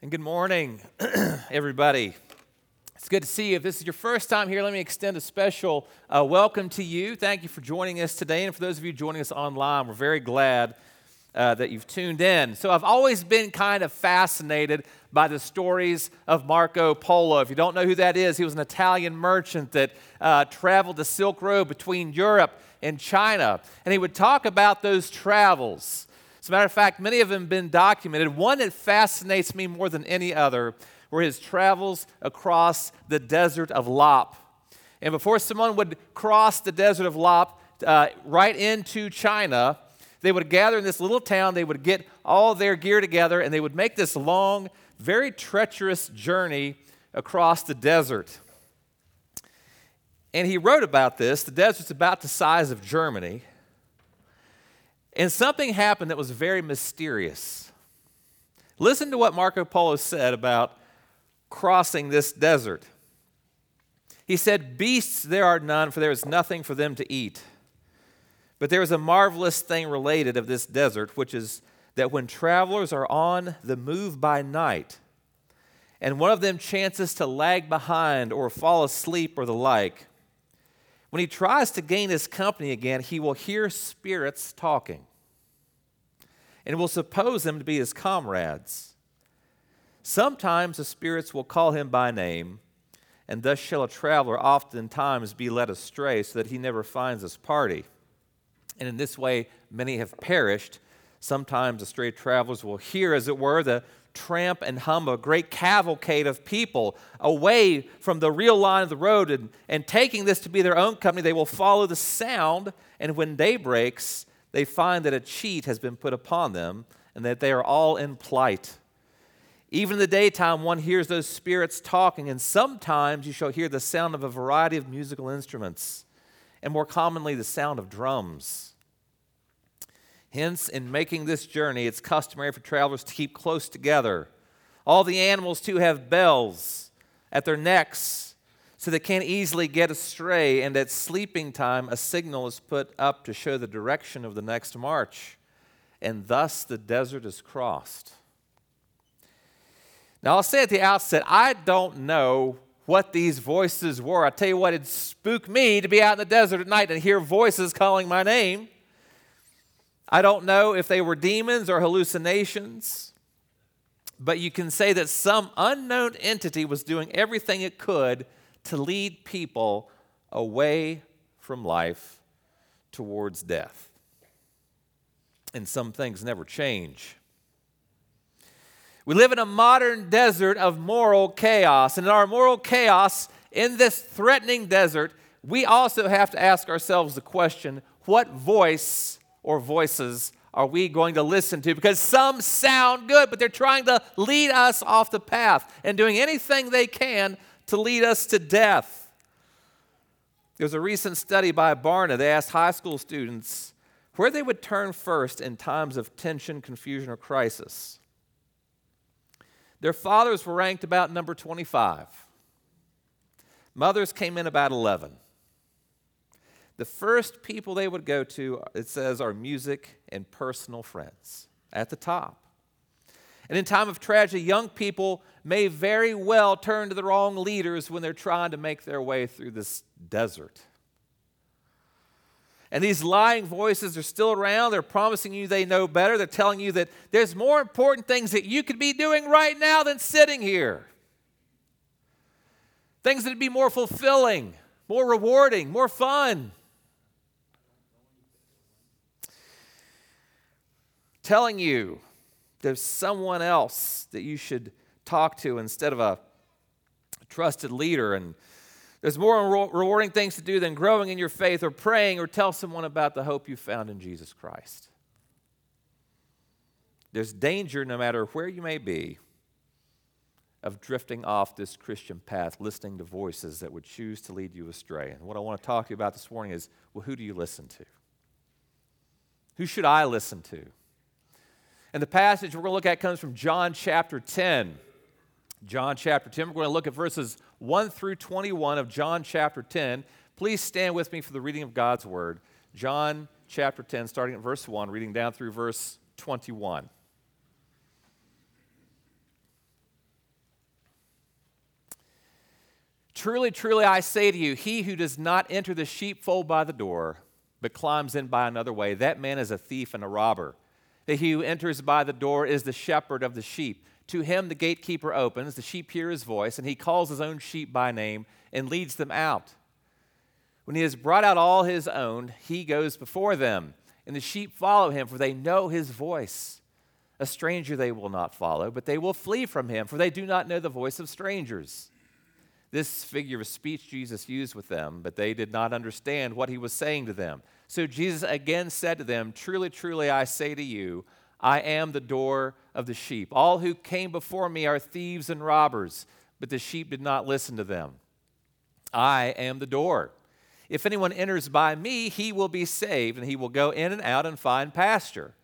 And good morning, everybody. It's good to see you. If this is your first time here, let me extend a special uh, welcome to you. Thank you for joining us today. And for those of you joining us online, we're very glad uh, that you've tuned in. So, I've always been kind of fascinated by the stories of Marco Polo. If you don't know who that is, he was an Italian merchant that uh, traveled the Silk Road between Europe and China. And he would talk about those travels. As a matter of fact, many of them have been documented. One that fascinates me more than any other were his travels across the desert of Lop. And before someone would cross the desert of Lop uh, right into China, they would gather in this little town, they would get all their gear together, and they would make this long, very treacherous journey across the desert. And he wrote about this. The desert's about the size of Germany. And something happened that was very mysterious. Listen to what Marco Polo said about crossing this desert. He said, Beasts there are none, for there is nothing for them to eat. But there is a marvelous thing related of this desert, which is that when travelers are on the move by night, and one of them chances to lag behind or fall asleep or the like, when he tries to gain his company again, he will hear spirits talking and will suppose them to be his comrades. Sometimes the spirits will call him by name, and thus shall a traveler oftentimes be led astray so that he never finds his party. And in this way, many have perished. Sometimes the stray travelers will hear, as it were, the tramp and hum of a great cavalcade of people away from the real line of the road. And, and taking this to be their own company, they will follow the sound. And when day breaks, they find that a cheat has been put upon them and that they are all in plight. Even in the daytime, one hears those spirits talking, and sometimes you shall hear the sound of a variety of musical instruments, and more commonly, the sound of drums. Hence, in making this journey, it's customary for travelers to keep close together. All the animals, too, have bells at their necks so they can't easily get astray, and at sleeping time, a signal is put up to show the direction of the next march, and thus the desert is crossed. Now, I'll say at the outset, I don't know what these voices were. I tell you what, it spooked me to be out in the desert at night and hear voices calling my name. I don't know if they were demons or hallucinations, but you can say that some unknown entity was doing everything it could to lead people away from life towards death. And some things never change. We live in a modern desert of moral chaos. And in our moral chaos, in this threatening desert, we also have to ask ourselves the question what voice or voices are we going to listen to? Because some sound good, but they're trying to lead us off the path and doing anything they can to lead us to death. There was a recent study by Barna. They asked high school students where they would turn first in times of tension, confusion, or crisis. Their fathers were ranked about number 25. Mothers came in about 11. The first people they would go to, it says, are music and personal friends at the top. And in time of tragedy, young people may very well turn to the wrong leaders when they're trying to make their way through this desert. And these lying voices are still around. They're promising you they know better. They're telling you that there's more important things that you could be doing right now than sitting here. Things that would be more fulfilling, more rewarding, more fun. Telling you there's someone else that you should talk to instead of a trusted leader. And there's more rewarding things to do than growing in your faith or praying or tell someone about the hope you found in Jesus Christ. There's danger, no matter where you may be, of drifting off this Christian path, listening to voices that would choose to lead you astray. And what I want to talk to you about this morning is well, who do you listen to? Who should I listen to? And the passage we're going to look at comes from John chapter 10. John chapter 10. We're going to look at verses 1 through 21 of John chapter 10. Please stand with me for the reading of God's word. John chapter 10, starting at verse 1, reading down through verse 21. Truly, truly, I say to you, he who does not enter the sheepfold by the door, but climbs in by another way, that man is a thief and a robber. He who enters by the door is the shepherd of the sheep. To him the gatekeeper opens, the sheep hear his voice, and he calls his own sheep by name and leads them out. When he has brought out all his own, he goes before them, and the sheep follow him, for they know his voice. A stranger they will not follow, but they will flee from him, for they do not know the voice of strangers. This figure of speech Jesus used with them, but they did not understand what he was saying to them. So Jesus again said to them, Truly, truly, I say to you, I am the door of the sheep. All who came before me are thieves and robbers, but the sheep did not listen to them. I am the door. If anyone enters by me, he will be saved, and he will go in and out and find pasture.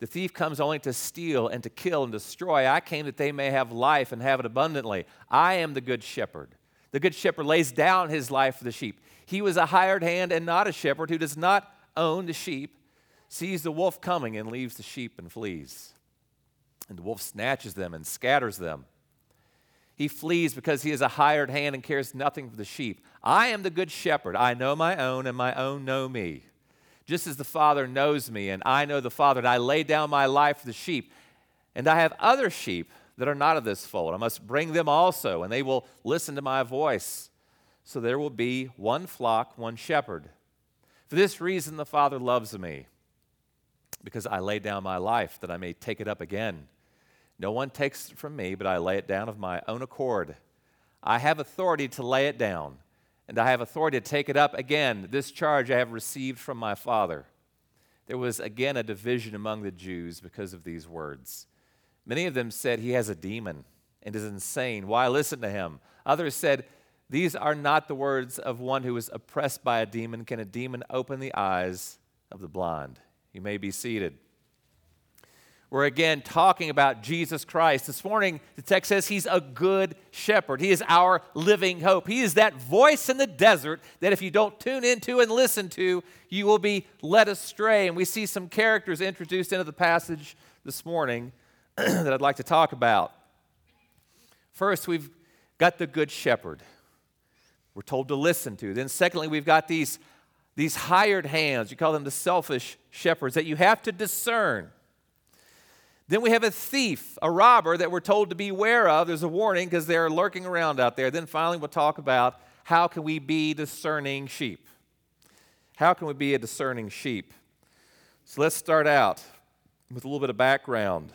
The thief comes only to steal and to kill and destroy. I came that they may have life and have it abundantly. I am the good shepherd. The good shepherd lays down his life for the sheep. He was a hired hand and not a shepherd who does not own the sheep, sees the wolf coming and leaves the sheep and flees. And the wolf snatches them and scatters them. He flees because he is a hired hand and cares nothing for the sheep. I am the good shepherd. I know my own, and my own know me just as the Father knows me, and I know the Father, and I lay down my life for the sheep. And I have other sheep that are not of this fold. I must bring them also, and they will listen to my voice. So there will be one flock, one shepherd. For this reason, the Father loves me, because I lay down my life that I may take it up again. No one takes it from me, but I lay it down of my own accord. I have authority to lay it down and I have authority to take it up again. This charge I have received from my Father. There was again a division among the Jews because of these words. Many of them said, He has a demon and is insane. Why listen to him? Others said, These are not the words of one who is oppressed by a demon. Can a demon open the eyes of the blind? You may be seated. We're again talking about Jesus Christ. This morning, the text says he's a good shepherd. He is our living hope. He is that voice in the desert that if you don't tune into and listen to, you will be led astray. And we see some characters introduced into the passage this morning that I'd like to talk about. First, we've got the good shepherd. We're told to listen to. Then, secondly, we've got these, these hired hands. You call them the selfish shepherds that you have to discern. Then we have a thief, a robber that we're told to beware of. There's a warning because they're lurking around out there. Then finally, we'll talk about how can we be discerning sheep. How can we be a discerning sheep? So let's start out with a little bit of background.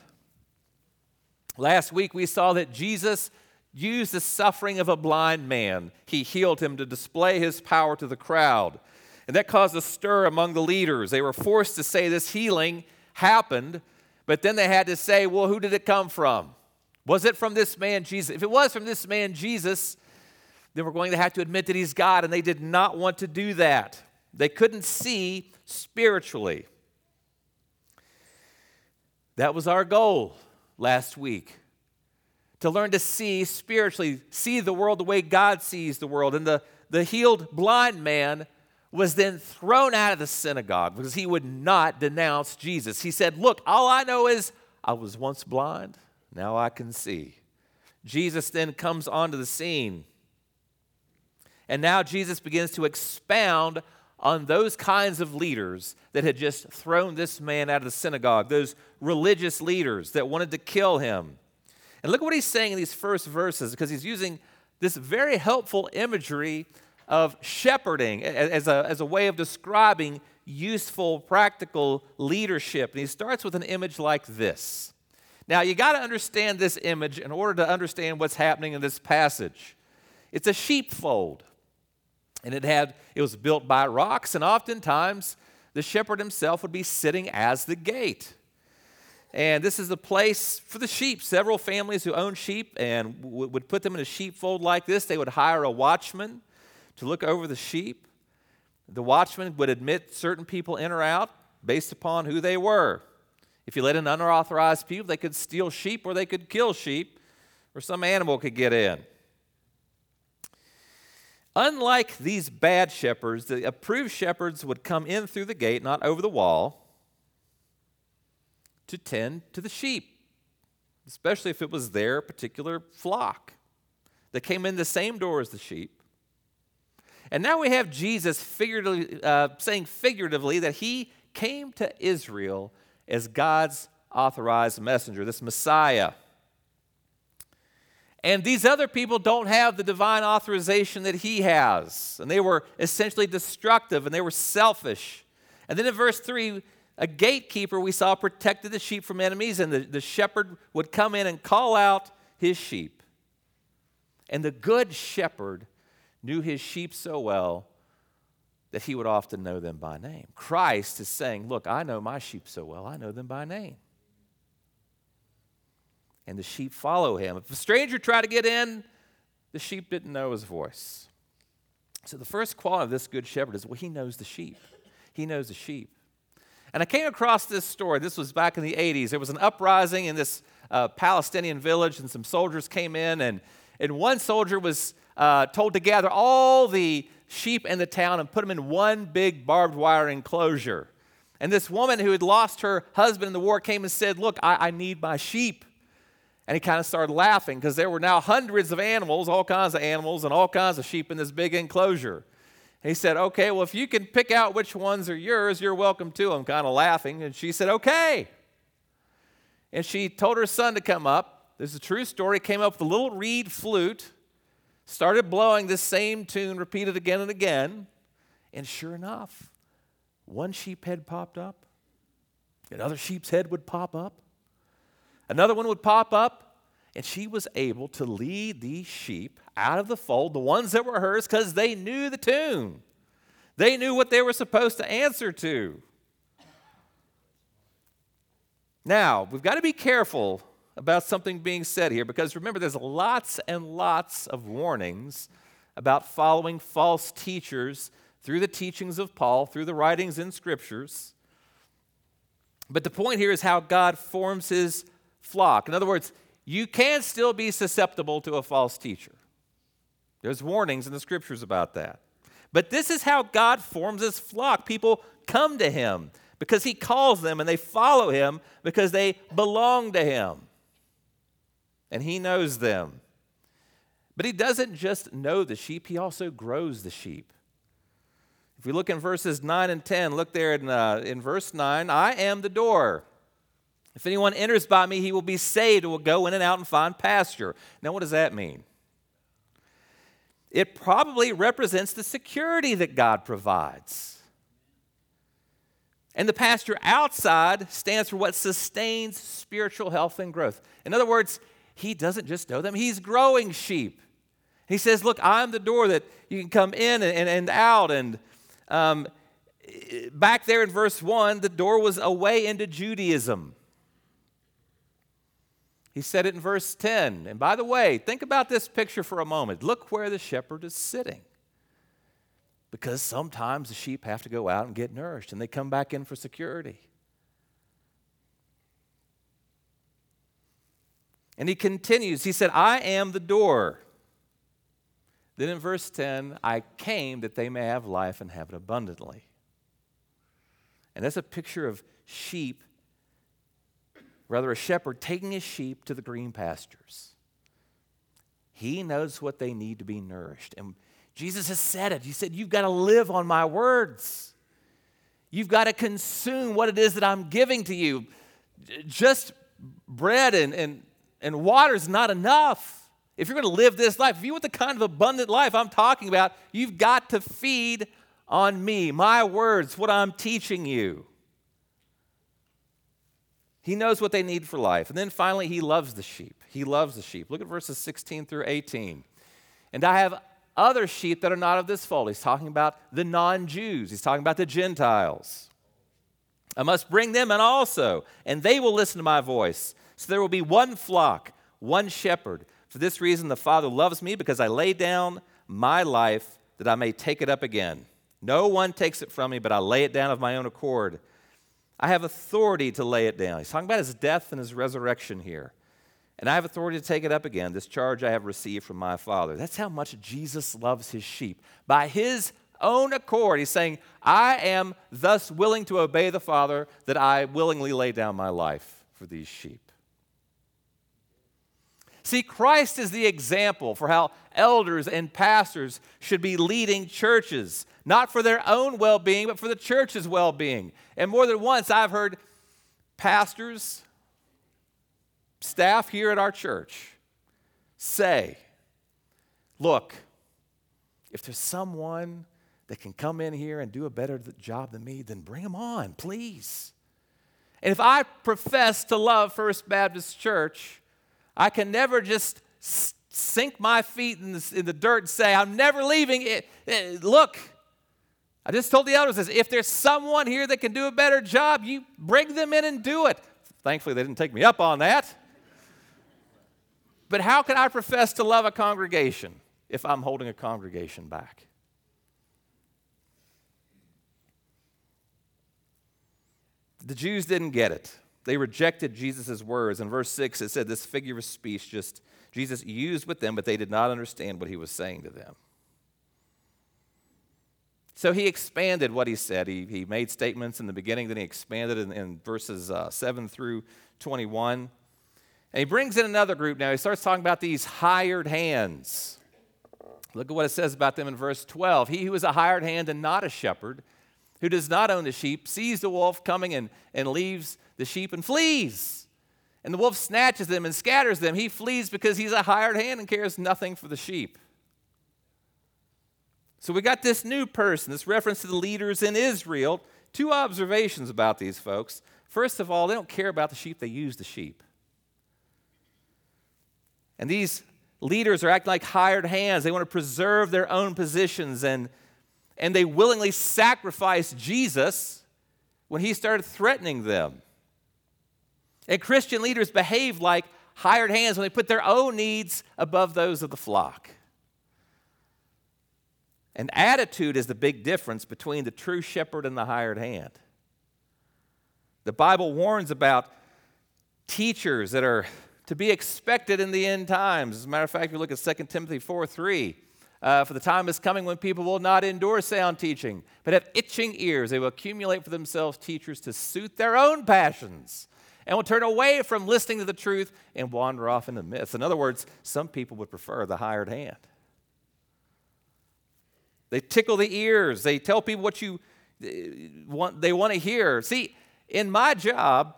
Last week, we saw that Jesus used the suffering of a blind man. He healed him to display his power to the crowd. And that caused a stir among the leaders. They were forced to say this healing happened but then they had to say, well, who did it come from? Was it from this man Jesus? If it was from this man Jesus, then we're going to have to admit that he's God, and they did not want to do that. They couldn't see spiritually. That was our goal last week to learn to see spiritually, see the world the way God sees the world. And the, the healed blind man was then thrown out of the synagogue because he would not denounce Jesus. He said, Look, all I know is I was once blind, now I can see. Jesus then comes onto the scene. And now Jesus begins to expound on those kinds of leaders that had just thrown this man out of the synagogue, those religious leaders that wanted to kill him. And look at what he's saying in these first verses because he's using this very helpful imagery of shepherding as a, as a way of describing useful, practical leadership. And he starts with an image like this. Now, you got to understand this image in order to understand what's happening in this passage. It's a sheepfold, and it had it was built by rocks, and oftentimes the shepherd himself would be sitting as the gate. And this is the place for the sheep. Several families who own sheep and would put them in a sheepfold like this. They would hire a watchman to look over the sheep. The watchman would admit certain people in or out based upon who they were. If you let in unauthorized people, they could steal sheep or they could kill sheep, or some animal could get in. Unlike these bad shepherds, the approved shepherds would come in through the gate, not over the wall, to tend to the sheep, especially if it was their particular flock. that came in the same door as the sheep. And now we have Jesus figuratively, uh, saying figuratively that he came to Israel as God's authorized messenger, this Messiah. And these other people don't have the divine authorization that he has. And they were essentially destructive and they were selfish. And then in verse 3, a gatekeeper we saw protected the sheep from enemies, and the, the shepherd would come in and call out his sheep. And the good shepherd knew his sheep so well that he would often know them by name. Christ is saying, Look, I know my sheep so well, I know them by name and the sheep follow him. If a stranger tried to get in, the sheep didn't know his voice. So the first quality of this good shepherd is well, he knows the sheep. He knows the sheep. And I came across this story. This was back in the 80s. There was an uprising in this uh, Palestinian village, and some soldiers came in, and, and one soldier was uh, told to gather all the sheep in the town and put them in one big barbed wire enclosure. And this woman who had lost her husband in the war came and said, Look, I, I need my sheep. And he kind of started laughing because there were now hundreds of animals, all kinds of animals, and all kinds of sheep in this big enclosure. he said, Okay, well, if you can pick out which ones are yours, you're welcome to them, kind of laughing. And she said, Okay. And she told her son to come up. This is a true story. Came up with a little reed flute, started blowing this same tune, repeated again and again. And sure enough, one sheep head popped up, another sheep's head would pop up. Another one would pop up, and she was able to lead these sheep out of the fold, the ones that were hers, because they knew the tune. They knew what they were supposed to answer to. Now, we've got to be careful about something being said here because remember, there's lots and lots of warnings about following false teachers through the teachings of Paul, through the writings in scriptures. But the point here is how God forms his flock. In other words, you can still be susceptible to a false teacher. There's warnings in the scriptures about that. But this is how God forms his flock. People come to him because he calls them and they follow him because they belong to him. And he knows them. But he doesn't just know the sheep, he also grows the sheep. If we look in verses 9 and 10, look there in, uh, in verse 9 I am the door. If anyone enters by me, he will be saved and will go in and out and find pasture. Now, what does that mean? It probably represents the security that God provides. And the pasture outside stands for what sustains spiritual health and growth. In other words, he doesn't just know them, he's growing sheep. He says, Look, I'm the door that you can come in and, and, and out. And um, back there in verse 1, the door was a way into Judaism. He said it in verse 10. And by the way, think about this picture for a moment. Look where the shepherd is sitting. Because sometimes the sheep have to go out and get nourished, and they come back in for security. And he continues, he said, I am the door. Then in verse 10, I came that they may have life and have it abundantly. And that's a picture of sheep rather, a shepherd taking his sheep to the green pastures. He knows what they need to be nourished. And Jesus has said it. He said, You've got to live on my words. You've got to consume what it is that I'm giving to you. Just bread and, and, and water is not enough. If you're going to live this life, if you want the kind of abundant life I'm talking about, you've got to feed on me, my words, what I'm teaching you. He knows what they need for life. And then finally, he loves the sheep. He loves the sheep. Look at verses 16 through 18. And I have other sheep that are not of this fold. He's talking about the non Jews, he's talking about the Gentiles. I must bring them in also, and they will listen to my voice. So there will be one flock, one shepherd. For this reason, the Father loves me because I lay down my life that I may take it up again. No one takes it from me, but I lay it down of my own accord. I have authority to lay it down. He's talking about his death and his resurrection here. And I have authority to take it up again, this charge I have received from my Father. That's how much Jesus loves his sheep. By his own accord, he's saying, I am thus willing to obey the Father that I willingly lay down my life for these sheep. See, Christ is the example for how elders and pastors should be leading churches, not for their own well being, but for the church's well being. And more than once, I've heard pastors, staff here at our church say, Look, if there's someone that can come in here and do a better job than me, then bring them on, please. And if I profess to love First Baptist Church, I can never just sink my feet in the, in the dirt and say, I'm never leaving it. Eh, look, I just told the elders this if there's someone here that can do a better job, you bring them in and do it. Thankfully, they didn't take me up on that. But how can I profess to love a congregation if I'm holding a congregation back? The Jews didn't get it. They rejected Jesus' words. In verse 6, it said this figure of speech just Jesus used with them, but they did not understand what he was saying to them. So he expanded what he said. He, he made statements in the beginning, then he expanded in, in verses uh, 7 through 21. And he brings in another group now. He starts talking about these hired hands. Look at what it says about them in verse 12. He who is a hired hand and not a shepherd, who does not own the sheep, sees the wolf coming and, and leaves the sheep and flees. And the wolf snatches them and scatters them. He flees because he's a hired hand and cares nothing for the sheep. So we got this new person, this reference to the leaders in Israel. Two observations about these folks. First of all, they don't care about the sheep, they use the sheep. And these leaders are acting like hired hands. They want to preserve their own positions and, and they willingly sacrificed Jesus when he started threatening them. And Christian leaders behave like hired hands when they put their own needs above those of the flock. And attitude is the big difference between the true shepherd and the hired hand. The Bible warns about teachers that are to be expected in the end times. As a matter of fact, if you look at 2 Timothy 4 3, uh, for the time is coming when people will not endure sound teaching, but have itching ears. They will accumulate for themselves teachers to suit their own passions and will turn away from listening to the truth and wander off into myths. In other words, some people would prefer the hired hand. They tickle the ears, they tell people what you uh, want, they want to hear. See, in my job,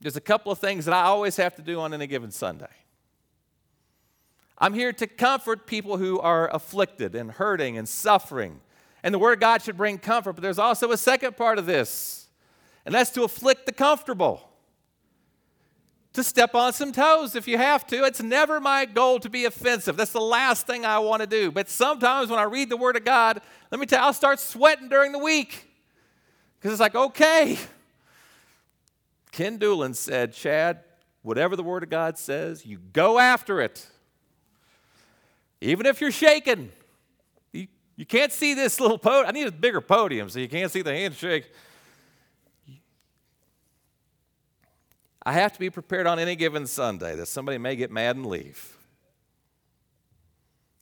there's a couple of things that I always have to do on any given Sunday. I'm here to comfort people who are afflicted and hurting and suffering. And the Word of God should bring comfort, but there's also a second part of this, and that's to afflict the comfortable. To step on some toes if you have to. It's never my goal to be offensive. That's the last thing I want to do. But sometimes when I read the Word of God, let me tell you, I'll start sweating during the week. Because it's like, okay, Ken Doolin said, Chad, whatever the Word of God says, you go after it. Even if you're shaking. You, you can't see this little podium. I need a bigger podium so you can't see the handshake. I have to be prepared on any given Sunday that somebody may get mad and leave.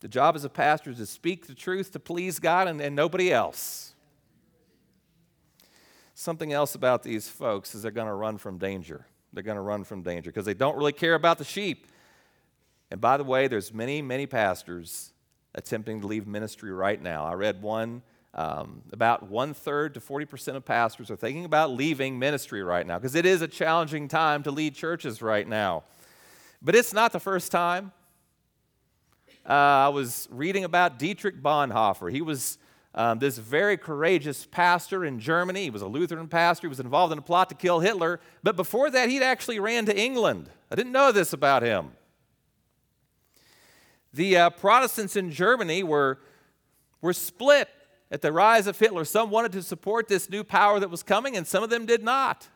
The job as a pastor is to speak the truth to please God and, and nobody else. Something else about these folks is they're going to run from danger. They're going to run from danger because they don't really care about the sheep. And by the way, there's many, many pastors attempting to leave ministry right now. I read one um, about one third to 40% of pastors are thinking about leaving ministry right now because it is a challenging time to lead churches right now. But it's not the first time. Uh, I was reading about Dietrich Bonhoeffer. He was um, this very courageous pastor in Germany. He was a Lutheran pastor. He was involved in a plot to kill Hitler. But before that, he'd actually ran to England. I didn't know this about him. The uh, Protestants in Germany were, were split at the rise of Hitler. Some wanted to support this new power that was coming, and some of them did not.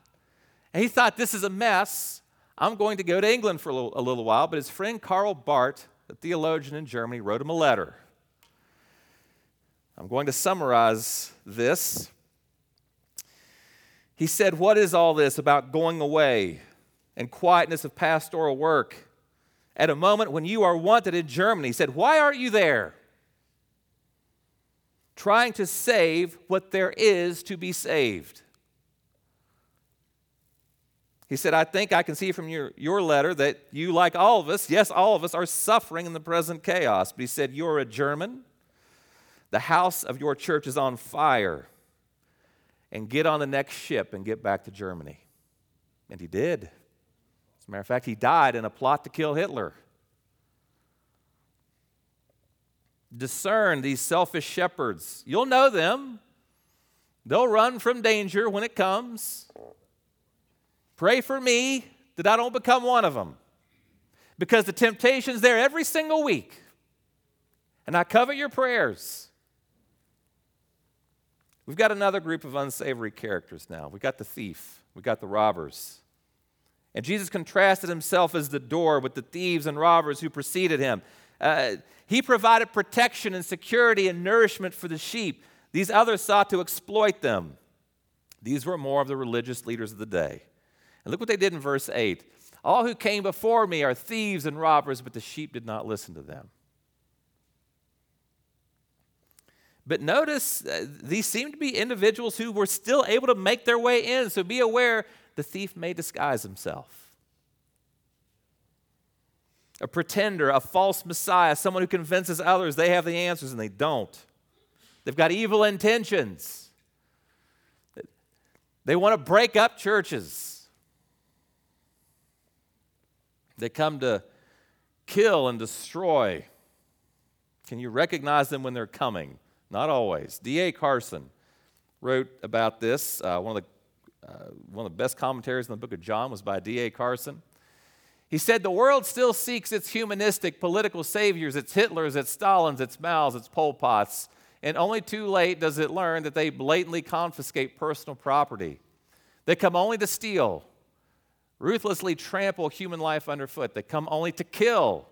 And he thought, this is a mess. I'm going to go to England for a little, a little while. But his friend Karl Barth, a theologian in Germany, wrote him a letter. I'm going to summarize this. He said, What is all this about going away and quietness of pastoral work at a moment when you are wanted in Germany? He said, Why aren't you there? Trying to save what there is to be saved. He said, I think I can see from your, your letter that you, like all of us, yes, all of us, are suffering in the present chaos. But he said, You're a German. The house of your church is on fire. And get on the next ship and get back to Germany. And he did. A matter of fact, he died in a plot to kill Hitler. Discern these selfish shepherds. You'll know them. They'll run from danger when it comes. Pray for me that I don't become one of them. Because the temptation's there every single week. And I covet your prayers. We've got another group of unsavory characters now. We've got the thief, we've got the robbers. And Jesus contrasted himself as the door with the thieves and robbers who preceded him. Uh, he provided protection and security and nourishment for the sheep. These others sought to exploit them. These were more of the religious leaders of the day. And look what they did in verse 8 All who came before me are thieves and robbers, but the sheep did not listen to them. But notice uh, these seem to be individuals who were still able to make their way in. So be aware the thief may disguise himself. A pretender, a false messiah, someone who convinces others they have the answers and they don't. They've got evil intentions. They want to break up churches. They come to kill and destroy. Can you recognize them when they're coming? Not always. D.A. Carson wrote about this. Uh, one, of the, uh, one of the best commentaries in the book of John was by D.A. Carson. He said, The world still seeks its humanistic political saviors, its Hitlers, its Stalins, its Maos, its Pol Pots, and only too late does it learn that they blatantly confiscate personal property. They come only to steal, ruthlessly trample human life underfoot. They come only to kill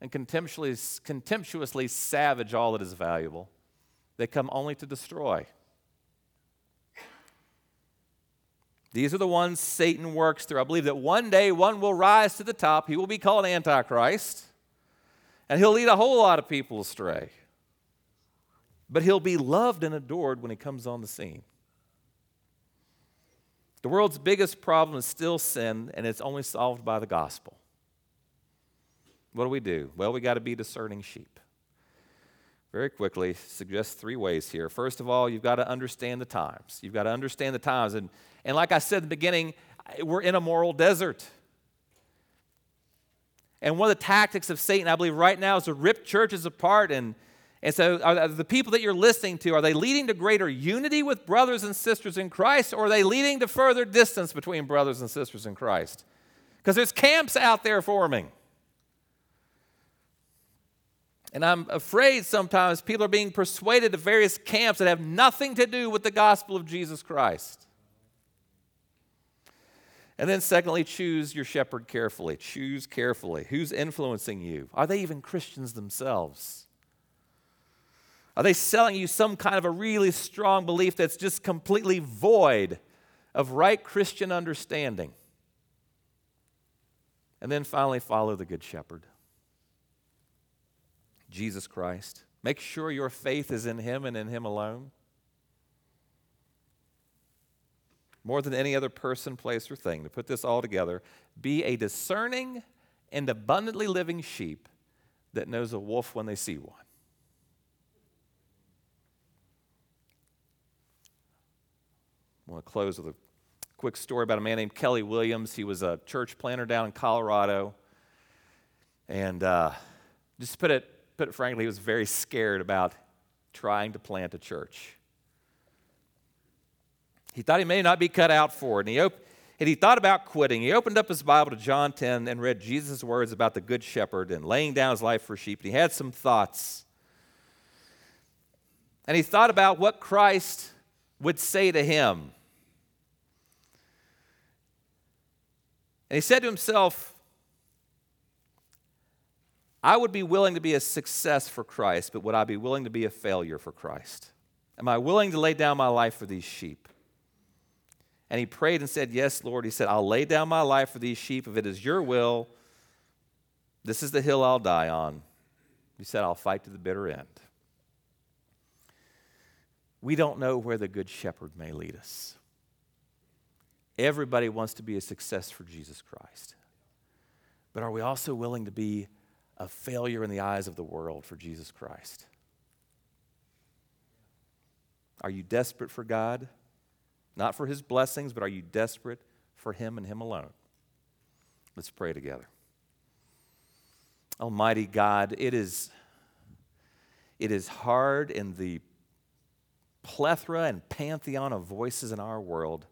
and contemptuously, contemptuously savage all that is valuable. They come only to destroy. These are the ones Satan works through. I believe that one day one will rise to the top. He will be called Antichrist, and he'll lead a whole lot of people astray. But he'll be loved and adored when he comes on the scene. The world's biggest problem is still sin, and it's only solved by the gospel. What do we do? Well, we got to be discerning sheep. Very quickly, suggest three ways here. First of all, you've got to understand the times. You've got to understand the times. And, and like I said at the beginning, we're in a moral desert. And one of the tactics of Satan, I believe, right now is to rip churches apart and and so, are the people that you're listening to, are they leading to greater unity with brothers and sisters in Christ, or are they leading to further distance between brothers and sisters in Christ? Because there's camps out there forming. And I'm afraid sometimes people are being persuaded to various camps that have nothing to do with the gospel of Jesus Christ. And then, secondly, choose your shepherd carefully. Choose carefully. Who's influencing you? Are they even Christians themselves? Are they selling you some kind of a really strong belief that's just completely void of right Christian understanding? And then finally, follow the Good Shepherd, Jesus Christ. Make sure your faith is in Him and in Him alone. More than any other person, place, or thing, to put this all together, be a discerning and abundantly living sheep that knows a wolf when they see one. I want to close with a quick story about a man named Kelly Williams. He was a church planter down in Colorado. And uh, just put it, put it frankly, he was very scared about trying to plant a church. He thought he may not be cut out for it. And he, op- and he thought about quitting. He opened up his Bible to John 10 and read Jesus' words about the Good Shepherd and laying down his life for sheep. And he had some thoughts. And he thought about what Christ would say to him And he said to himself, I would be willing to be a success for Christ, but would I be willing to be a failure for Christ? Am I willing to lay down my life for these sheep? And he prayed and said, Yes, Lord. He said, I'll lay down my life for these sheep if it is your will. This is the hill I'll die on. He said, I'll fight to the bitter end. We don't know where the Good Shepherd may lead us. Everybody wants to be a success for Jesus Christ. But are we also willing to be a failure in the eyes of the world for Jesus Christ? Are you desperate for God? Not for his blessings, but are you desperate for him and him alone? Let's pray together. Almighty God, it is, it is hard in the plethora and pantheon of voices in our world.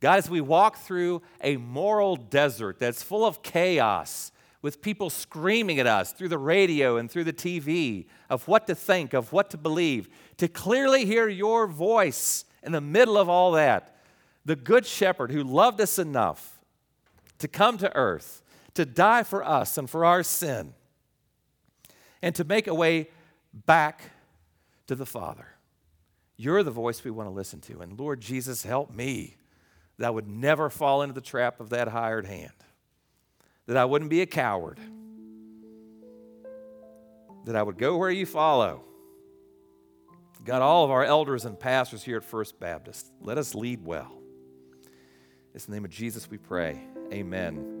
God, as we walk through a moral desert that's full of chaos, with people screaming at us through the radio and through the TV of what to think, of what to believe, to clearly hear your voice in the middle of all that. The Good Shepherd who loved us enough to come to earth, to die for us and for our sin, and to make a way back to the Father. You're the voice we want to listen to. And Lord Jesus, help me that I would never fall into the trap of that hired hand that I wouldn't be a coward, that I would go where you follow. God, all of our elders and pastors here at First Baptist, let us lead well. In the name of Jesus we pray. Amen.